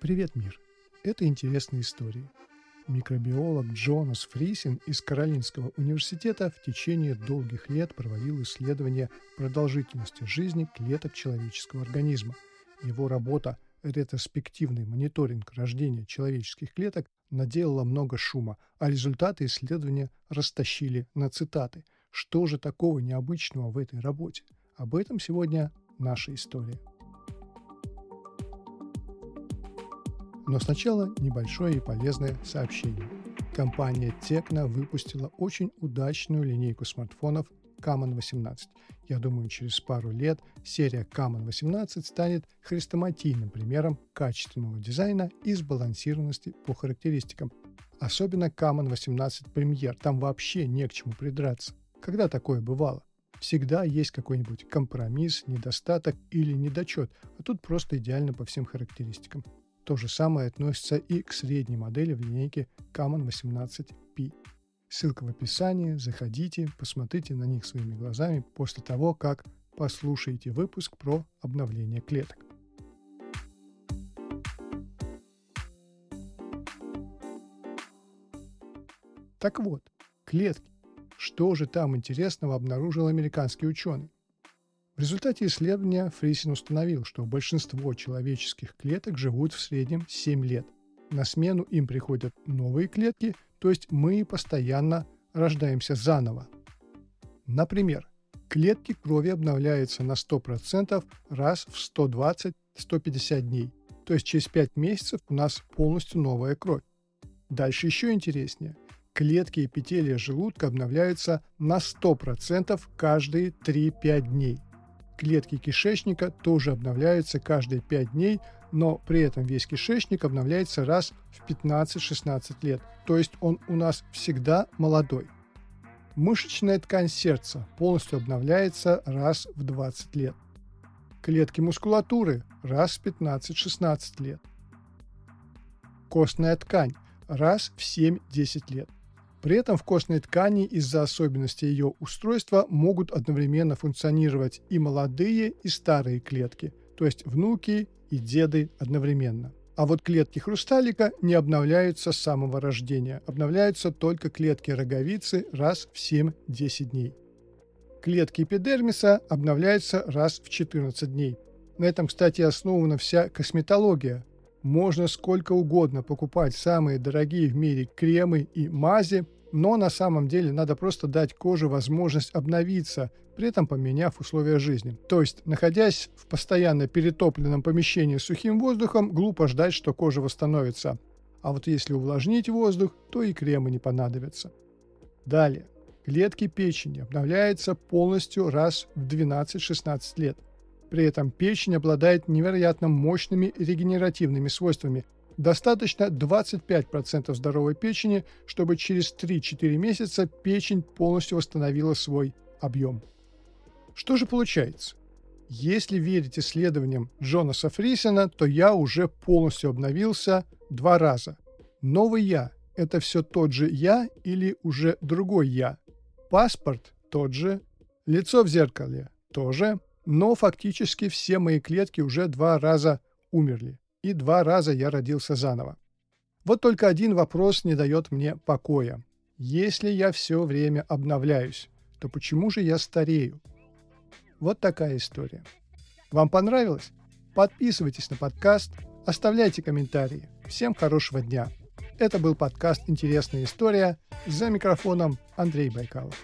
Привет, мир! Это интересные истории. Микробиолог Джонас Фрисин из Каролинского университета в течение долгих лет проводил исследования продолжительности жизни клеток человеческого организма. Его работа «Ретроспективный мониторинг рождения человеческих клеток» наделала много шума, а результаты исследования растащили на цитаты. Что же такого необычного в этой работе? Об этом сегодня наша история. Но сначала небольшое и полезное сообщение. Компания Tecno выпустила очень удачную линейку смартфонов Common 18. Я думаю, через пару лет серия Common 18 станет хрестоматийным примером качественного дизайна и сбалансированности по характеристикам. Особенно Common 18 Premier, там вообще не к чему придраться. Когда такое бывало? Всегда есть какой-нибудь компромисс, недостаток или недочет, а тут просто идеально по всем характеристикам. То же самое относится и к средней модели в линейке Common 18P. Ссылка в описании, заходите, посмотрите на них своими глазами после того, как послушаете выпуск про обновление клеток. Так вот, клетки. Что же там интересного обнаружил американский ученый? В результате исследования Фрисин установил, что большинство человеческих клеток живут в среднем 7 лет. На смену им приходят новые клетки, то есть мы постоянно рождаемся заново. Например, клетки крови обновляются на 100% раз в 120-150 дней, то есть через 5 месяцев у нас полностью новая кровь. Дальше еще интереснее. Клетки эпителия желудка обновляются на 100% каждые 3-5 дней. Клетки кишечника тоже обновляются каждые 5 дней, но при этом весь кишечник обновляется раз в 15-16 лет, то есть он у нас всегда молодой. Мышечная ткань сердца полностью обновляется раз в 20 лет. Клетки мускулатуры раз в 15-16 лет. Костная ткань раз в 7-10 лет. При этом в костной ткани из-за особенностей ее устройства могут одновременно функционировать и молодые, и старые клетки, то есть внуки и деды одновременно. А вот клетки хрусталика не обновляются с самого рождения. Обновляются только клетки роговицы раз в 7-10 дней. Клетки эпидермиса обновляются раз в 14 дней. На этом, кстати, основана вся косметология. Можно сколько угодно покупать самые дорогие в мире кремы и мази, но на самом деле надо просто дать коже возможность обновиться, при этом поменяв условия жизни. То есть, находясь в постоянно перетопленном помещении с сухим воздухом, глупо ждать, что кожа восстановится. А вот если увлажнить воздух, то и кремы не понадобятся. Далее. Клетки печени обновляются полностью раз в 12-16 лет. При этом печень обладает невероятно мощными регенеративными свойствами, Достаточно 25% здоровой печени, чтобы через 3-4 месяца печень полностью восстановила свой объем. Что же получается? Если верить исследованиям Джонаса Фрисена, то я уже полностью обновился два раза. Новый я – это все тот же я или уже другой я? Паспорт тот же, лицо в зеркале тоже, но фактически все мои клетки уже два раза умерли и два раза я родился заново. Вот только один вопрос не дает мне покоя. Если я все время обновляюсь, то почему же я старею? Вот такая история. Вам понравилось? Подписывайтесь на подкаст, оставляйте комментарии. Всем хорошего дня. Это был подкаст «Интересная история» за микрофоном Андрей Байкалов.